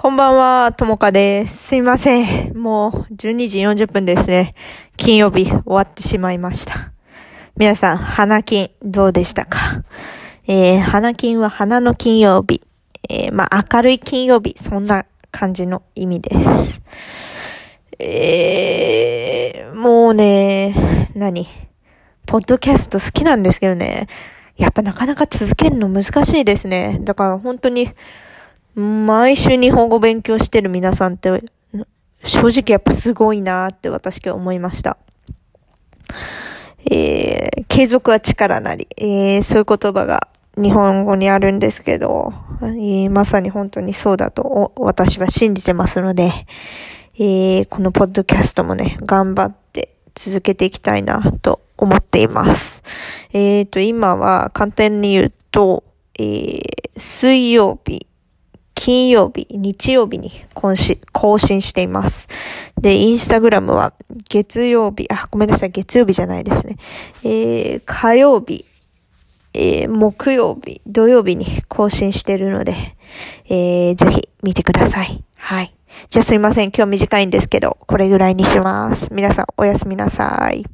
こんばんは、ともかです。すいません。もう12時40分ですね。金曜日終わってしまいました。皆さん、花金どうでしたか？えー、花金は花の金曜日。えー、まあ、明るい金曜日。そんな感じの意味です。えー、もうね、何？ポッドキャスト好きなんですけどね。やっぱなかなか続けるの難しいですね。だから本当に、毎週日本語勉強してる皆さんって、正直やっぱすごいなって私今日思いました。えー、継続は力なり、えー、そういう言葉が日本語にあるんですけど、えー、まさに本当にそうだと私は信じてますので、えー、このポッドキャストもね、頑張って続けていきたいなと思っています。え、ー、と、今は簡単に言うと、えー、水曜日、金曜日、日曜日に更新更新しています。で、インスタグラムは月曜日、あ、ごめんなさい、月曜日じゃないですね。えー、火曜日、えー、木曜日、土曜日に更新してるので、えー、ぜひ見てください。はい。じゃあすいません。今日短いんですけど、これぐらいにします。皆さんおやすみなさい。